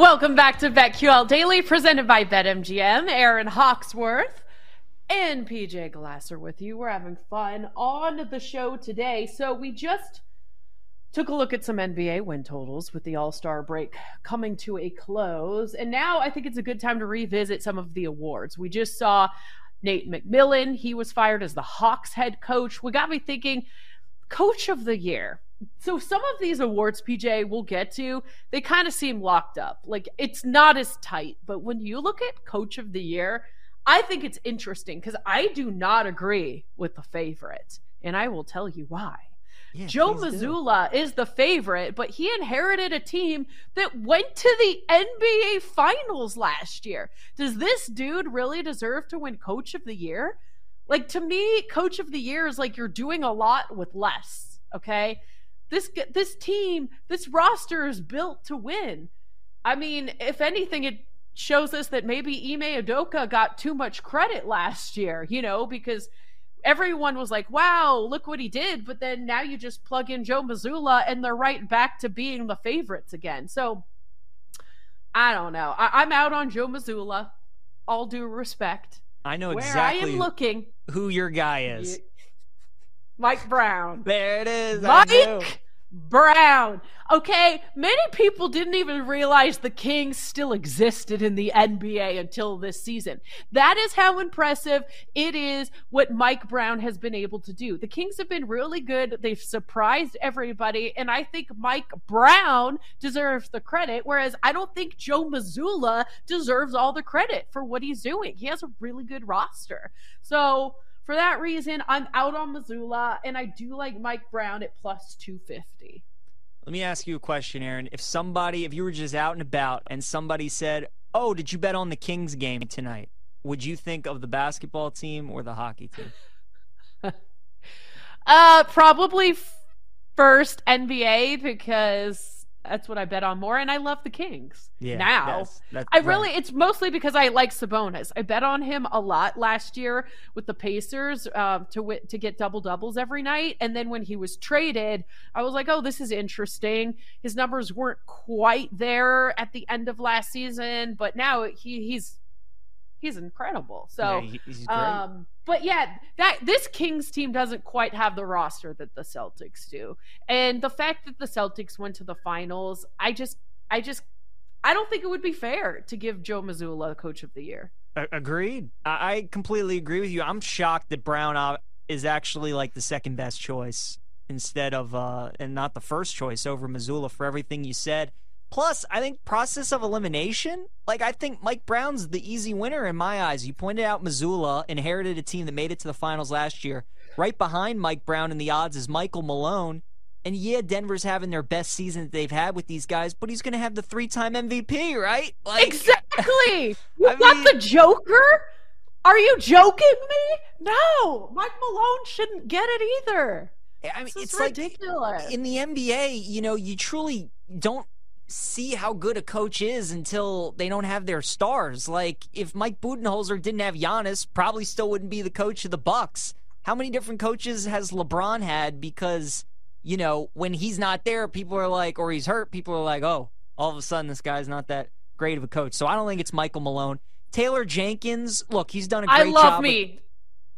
Welcome back to BetQL Daily, presented by BetMGM. Aaron Hawksworth and PJ Glasser with you. We're having fun on the show today. So we just took a look at some NBA win totals with the All Star break coming to a close, and now I think it's a good time to revisit some of the awards. We just saw Nate McMillan; he was fired as the Hawks head coach. We got me thinking, Coach of the Year so some of these awards pj will get to they kind of seem locked up like it's not as tight but when you look at coach of the year i think it's interesting because i do not agree with the favorite and i will tell you why yeah, Joe Mazzulla do. is the favorite, but he inherited a team that went to the NBA Finals last year. Does this dude really deserve to win Coach of the Year? Like, to me, Coach of the Year is like you're doing a lot with less, okay? This this team, this roster is built to win. I mean, if anything, it shows us that maybe Ime Udoka got too much credit last year, you know, because everyone was like, wow, look what he did. But then now you just plug in Joe Mazzulla and they're right back to being the favorites again. So I don't know. I- am out on Joe Mazzulla, all due respect. I know exactly Where I am looking who your guy is. Mike Brown. There it is. Mike Brown. Okay, many people didn't even realize the Kings still existed in the NBA until this season. That is how impressive it is what Mike Brown has been able to do. The Kings have been really good. They've surprised everybody, and I think Mike Brown deserves the credit, whereas I don't think Joe Mazzulla deserves all the credit for what he's doing. He has a really good roster. So, for that reason, I'm out on Mazzulla, and I do like Mike Brown at plus 250. Let me ask you a question, Aaron. If somebody, if you were just out and about and somebody said, Oh, did you bet on the Kings game tonight? Would you think of the basketball team or the hockey team? uh, probably first NBA because that's what I bet on more, and I love the Kings. Yeah, now that's, that's I really right. it's mostly because I like Sabonis. I bet on him a lot last year with the Pacers uh, to w- to get double doubles every night, and then when he was traded, I was like, oh, this is interesting. His numbers weren't quite there at the end of last season, but now he he's he's incredible. So, yeah, he's great. Um, but yeah, that this Kings team doesn't quite have the roster that the Celtics do, and the fact that the Celtics went to the finals, I just, I just, I don't think it would be fair to give Joe Mazzulla Coach of the Year. Agreed. I completely agree with you. I'm shocked that Brown uh, is actually like the second best choice instead of uh and not the first choice over Mazzulla for everything you said. Plus, I think process of elimination, like I think Mike Brown's the easy winner in my eyes. You pointed out Mazzulla inherited a team that made it to the finals last year. Right behind Mike Brown in the odds is Michael Malone. And yeah, Denver's having their best season that they've had with these guys, but he's going to have the three-time MVP, right? Like, exactly. You I got mean, the Joker? Are you joking me? No, Mike Malone shouldn't get it either. I mean, it's ridiculous. like in the NBA, you know, you truly don't see how good a coach is until they don't have their stars. Like if Mike Budenholzer didn't have Giannis, probably still wouldn't be the coach of the Bucks. How many different coaches has LeBron had because you know when he's not there, people are like, or he's hurt, people are like, oh, all of a sudden this guy's not that great of a coach. So I don't think it's Michael Malone. Taylor Jenkins, look, he's done a great job. I love job me.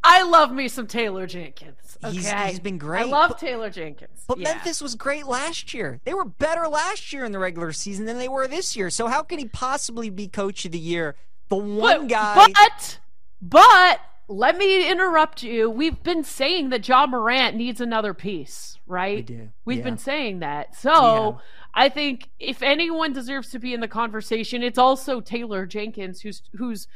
I love me some Taylor Jenkins. Okay? He's, he's been great. I love but, Taylor Jenkins. But yeah. Memphis was great last year. They were better last year in the regular season than they were this year. So how can he possibly be coach of the year? The one but, guy. But, but let me interrupt you. We've been saying that Ja Morant needs another piece, right? We do. We've yeah. been saying that. So Yeah. I think if anyone deserves to be in the conversation, it's also Taylor Jenkins, who's who's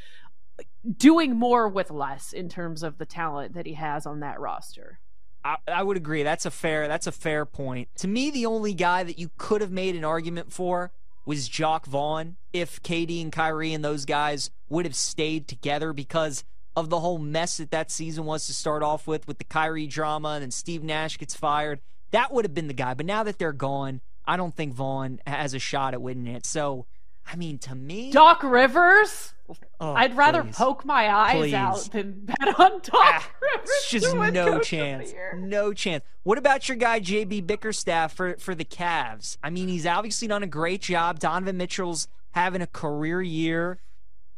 doing more with less in terms of the talent that he has on that roster. I, I would agree. That's a fair. That's a fair point. To me, the only guy that you could have made an argument for was Jacque Vaughn if KD and Kyrie and those guys would have stayed together because of the whole mess that that season was to start off with, with the Kyrie drama and then Steve Nash gets fired. That would have been the guy. But now that they're gone, I don't think Vaughn has a shot at winning it. So, I mean, to me, Doc Rivers, oh, I'd rather please. poke my eyes Please. out than bet on Doc Ah, Rivers. It's just no Coach of the chance. No chance. What about your guy JB Bickerstaff for for the Cavs? I mean, he's obviously done a great job. Donovan Mitchell's having a career year.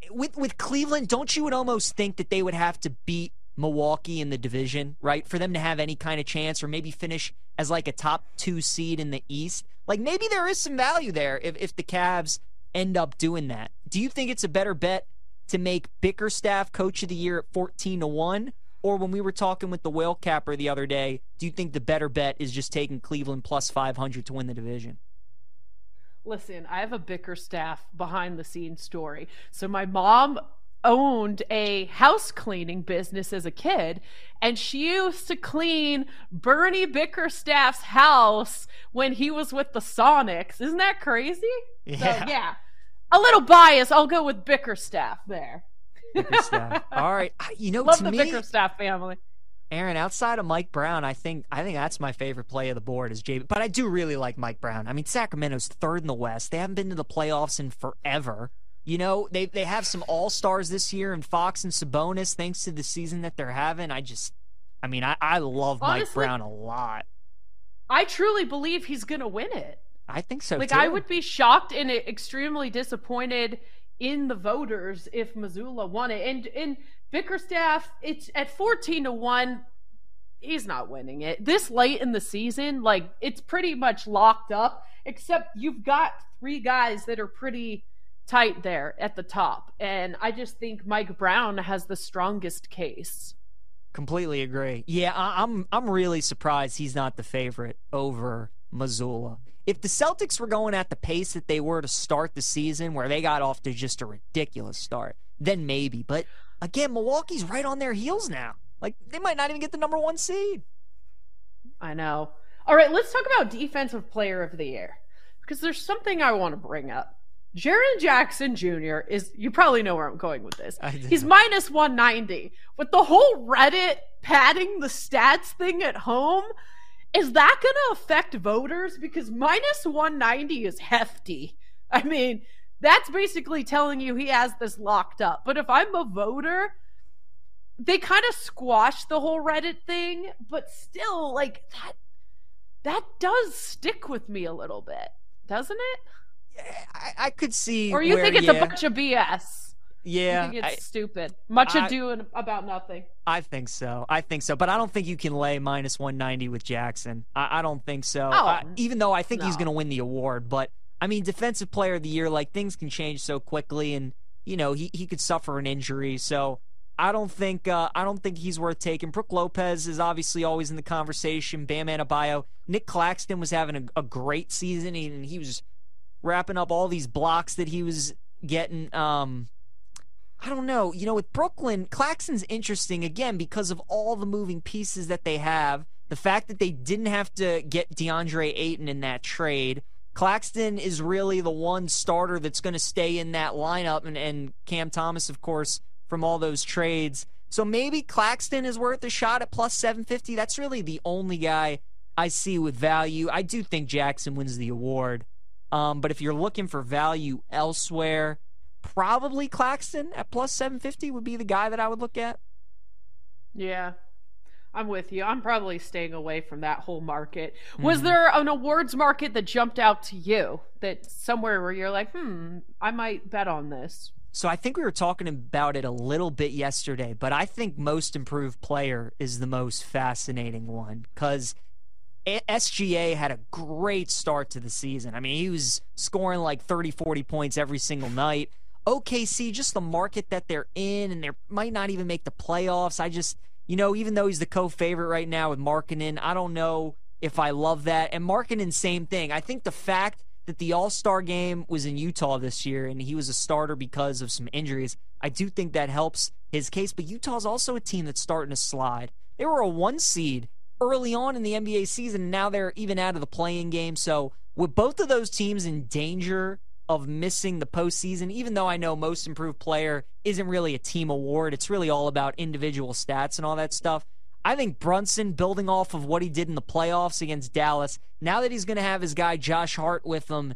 With with Cleveland, don't you would almost think that they would have to beat Milwaukee in the division, right? For them to have any kind of chance or maybe finish as like a top 2 seed in the East. Like maybe there is some value there if if the Cavs end up doing that. Do you think it's a better bet to make Bickerstaff coach of the year at 14 to 1 or when we were talking with the whale capper the other day, do you think the better bet is just taking Cleveland plus 500 to win the division? Listen, I have a Bickerstaff behind the scenes story. So my mom owned a house cleaning business as a kid, and she used to clean Bernie Bickerstaff's house when he was with the Sonics. Isn't that crazy? Yeah. So yeah. A little bias. I'll go with Bickerstaff there. Bickerstaff. All right. You know, Love the me, Bickerstaff family. Aaron, outside of Mike Brown, I think I think that's my favorite play of the board is JB. But I do really like Mike Brown. I mean, Sacramento's third in the West. They haven't been to the playoffs in forever. You know, they they have some all stars this year and Fox and Sabonis, thanks to the season that they're having. I just, I mean, I, I love Mike Brown a lot. I truly believe he's going to win it. I think so like too. I would be shocked and extremely disappointed in the voters if Mazzulla won it. And and Bickerstaff, it's at fourteen to one. He's not winning it this late in the season. Like it's pretty much locked up. Except you've got three guys that are pretty tight there at the top, and I just think Mike Brown has the strongest case. Completely agree. Yeah, I, I'm I'm really surprised he's not the favorite over Mazzulla. If the Celtics were going at the pace that they were to start the season, where they got off to just a ridiculous start, then maybe. But again, Milwaukee's right on their heels now. Like they might not even get the number one seed. I know. All right, let's talk about defensive player of the year because there's something I want to bring up. Jaren Jackson Jr. is you probably know where I'm going with this. He's minus 190. With the whole Reddit padding the stats thing at home, is that going to affect voters because minus 190 is hefty. I mean, that's basically telling you he has this locked up. But if I'm a voter, they kind of squash the whole Reddit thing, but still, like that, that does stick with me a little bit, doesn't it? I, I could see. Or you where, think it's yeah, a bunch of BS? Yeah, you think it's I- stupid, much I- ado and about nothing. I think so. I think so. But I don't think you can lay minus 190 with Jackson. I, I don't think so. Oh, I- even though I think he's going to win the award. But, I mean, Defensive Player of the Year, like, things can change so quickly. And, you know, he, he could suffer an injury. So I don't think uh, I don't think he's worth taking. Brook Lopez is obviously always in the conversation. Bam Adebayo. Nic Claxton was having a, a great season. And he was wrapping up all these blocks that he was getting. Um, I don't know. You know, with Brooklyn, Claxton's interesting again because of all the moving pieces that they have. The fact that they didn't have to get DeAndre Ayton in that trade. Claxton is really the one starter that's going to stay in that lineup, and, and Cam Thomas, of course, from all those trades. So maybe Claxton is worth a shot at plus 750. That's really the only guy I see with value. I do think Jackson wins the award. Um, but if you're looking for value elsewhere, probably Claxton at plus 750 would be the guy that I would look at. Yeah. I'm with you. I'm probably staying away from that whole market. Was there an awards market that jumped out to you that somewhere where you're like, hmm, I might bet on this? So I think we were talking about it a little bit yesterday, but I think most improved player is the most fascinating one because SGA had a great start to the season. I mean, he was scoring like 30, 40 points every single night. OKC, just the market that they're in, and they might not even make the playoffs. I just, you know, even though he's the co-favorite right now with Markkanen, I don't know if I love that. And Markkanen, same thing. I think the fact that the All Star game was in Utah this year and he was a starter because of some injuries, I do think that helps his case. But Utah's also a team that's starting to slide. They were a one seed early on in the NBA season, now they're even out of the play-in game. So, with both of those teams in danger of missing the postseason, even though I know most improved player isn't really a team award, it's really all about individual stats and all that stuff. I think Brunson, building off of what he did in the playoffs against Dallas, now that he's going to have his guy Josh Hart with him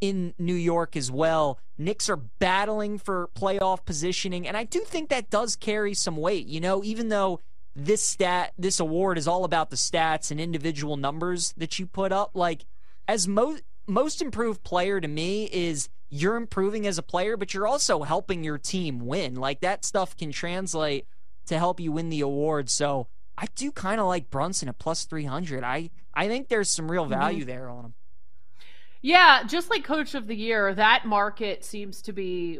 in New York as well, Knicks are battling for playoff positioning, and I do think that does carry some weight. You know, even though this stat, this award is all about the stats and individual numbers that you put up, like as most most improved player to me is you're improving as a player, but you're also helping your team win. Like that stuff can translate to help you win the award. So I do kind of like Brunson at plus 300. I, I think there's some real value mm-hmm. there on him. Yeah, just like coach of the year, that market seems to be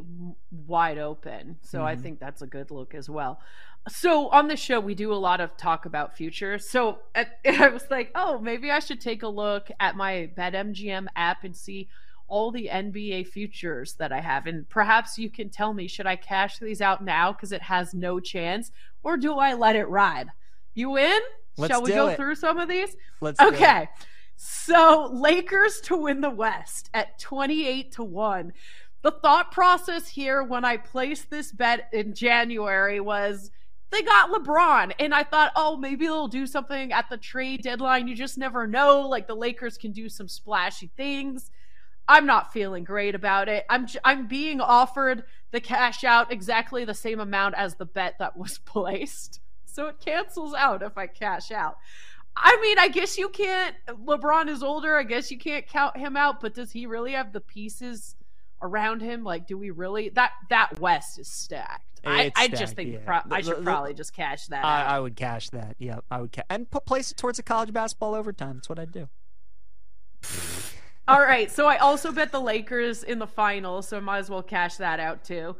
wide open. So mm-hmm. I think that's a good look as well. So on the show, we do a lot of talk about futures. So I was like, oh, maybe I should take a look at my BetMGM app and see all the NBA futures that I have. And perhaps you can tell me should I cash these out now because it has no chance, or do I let it ride? You in? Let's Shall we go it. through some of these? Let's okay. So Lakers to win the West at 28 to 1. The thought process here when I placed this bet in January was they got LeBron. And I thought, oh, maybe they'll do something at the trade deadline. You just never know. Like the Lakers can do some splashy things. I'm not feeling great about it. I'm I'm being offered the cash out exactly the same amount as the bet that was placed. So it cancels out if I cash out. I mean, I guess you can't LeBron is older. I guess you can't count him out, but does he really have the pieces around him? Like do we really that that West is stacked. I, I, just think yeah. pro- I should probably just cash that. I, I, would cash that. Yeah, I would, ca- and put place it towards a college basketball overtime. That's what I'd do. All right, so I also bet the Lakers in the final, so I might as well cash that out too.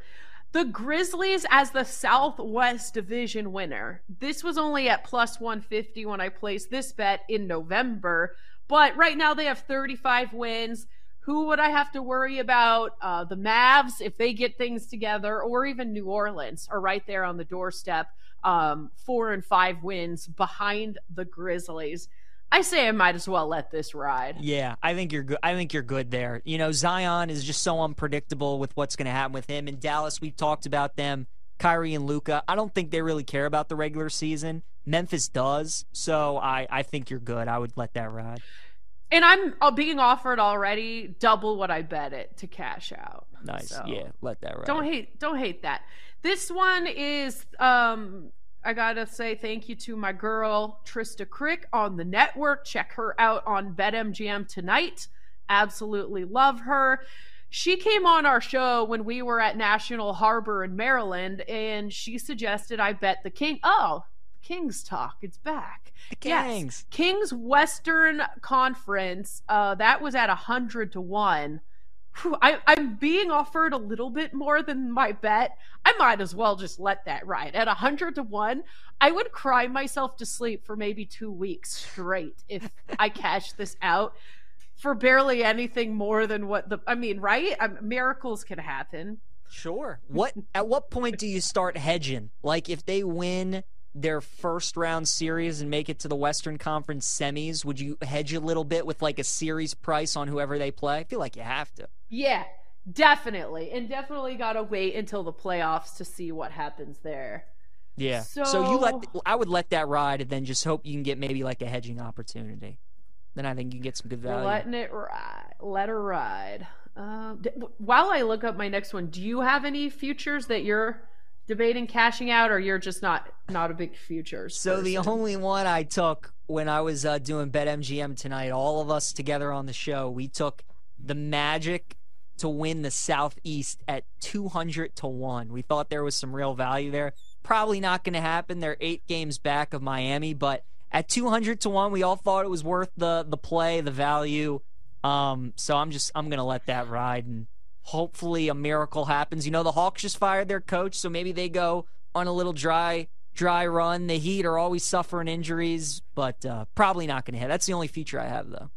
The Grizzlies as the Southwest Division winner. This was only at plus 150 when I placed this bet in November, but right now they have 35 wins. Who would I have to worry about? Uh, the Mavs, if they get things together, or even New Orleans are right there on the doorstep. Um, four and five wins behind the Grizzlies. I say I might as well let this ride. Yeah, I think you're good. I think you're good there. You know, Zion is just so unpredictable with what's going to happen with him. In Dallas, we've talked about them, Kyrie and Luka. I don't think they really care about the regular season. Memphis does, so I I think you're good. I would let that ride. And I'm uh, being offered already double what I bet it to cash out. Nice. So yeah, let that ride. Don't hate don't hate that. This one is um I gotta say thank you to my girl Trista Crick on the network. Check her out on BetMGM tonight. Absolutely love her. She came on our show when we were at National Harbor in Maryland, and she suggested I bet the King. Oh, Kings talk. It's back. The Kings. Yes. Kings Western Conference. Uh, that was at a hundred to one. I, I'm being offered a little bit more than my bet. I might as well just let that ride. At a hundred to one, I would cry myself to sleep for maybe two weeks straight if I cash this out for barely anything more than what the. I mean, right? Um, miracles can happen. Sure. What at what point do you start hedging? Like if they win their first round series and make it to the Western Conference semis, would you hedge a little bit with like a series price on whoever they play? I feel like you have to. Yeah, definitely. And definitely got to wait until the playoffs to see what happens there. Yeah. So, so you let I would let that ride and then just hope you can get maybe like a hedging opportunity. Then I think you can get some good value. Letting it ride. Let her ride. Uh, while I look up my next one, do you have any futures that you're debating cashing out, or you're just not not a big futures? So person? the only one I took when I was uh, doing BetMGM tonight, all of us together on the show, we took the Magic to win the Southeast at 200 to 1. We thought there was some real value there. Probably not going to happen. They're 8 games back of Miami, but at 200 to 1, we all thought it was worth the the play, the value. Um, so I'm just I'm going to let that ride and hopefully a miracle happens. You know, the Hawks just fired their coach, so maybe they go on a little dry dry run. The Heat are always suffering injuries, but uh, probably not going to hit. That's the only feature I have, though.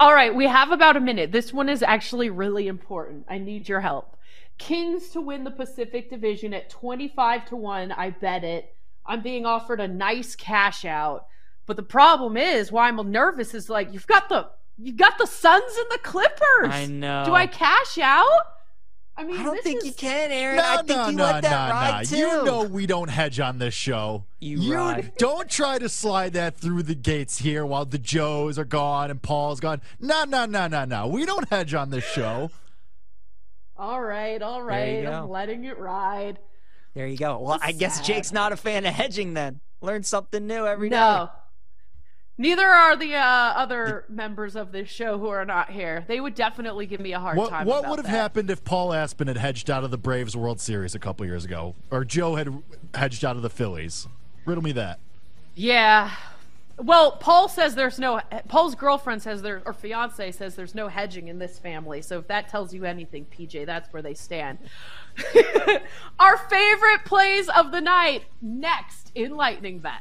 All right, we have about a minute. This one is actually really important. I need your help. Kings to win the Pacific Division at 25 to 1. I bet it. I'm being offered a nice cash out. But the problem is why I'm nervous is like you've got the you've got the Suns and the Clippers. I know. Do I cash out? I mean, I don't think is... you can, Aaron. No, I think no, you no, let that no, ride no. too. You know we don't hedge on this show. You ride. don't try to slide that through the gates here while the Joes are gone and Paul's gone. No, no, no, no, no. We don't hedge on this show. All right, all right. I'm letting it ride. There you go. Well, I guess Jake's not a fan of hedging then. Learn something new every day. no. Neither are the uh, other members of this show who are not here. They would definitely give me a hard What, time. what would have that. happened if Paul Aspen had hedged out of the Braves World Series a couple years ago, or Joe had hedged out of the Phillies? Riddle me that. Yeah. Well, Paul says there's no. Paul's girlfriend says there, or fiance says there's no hedging in this family. So if that tells you anything, PJ, that's where they stand. Our favorite plays of the night next in Lightning Bet.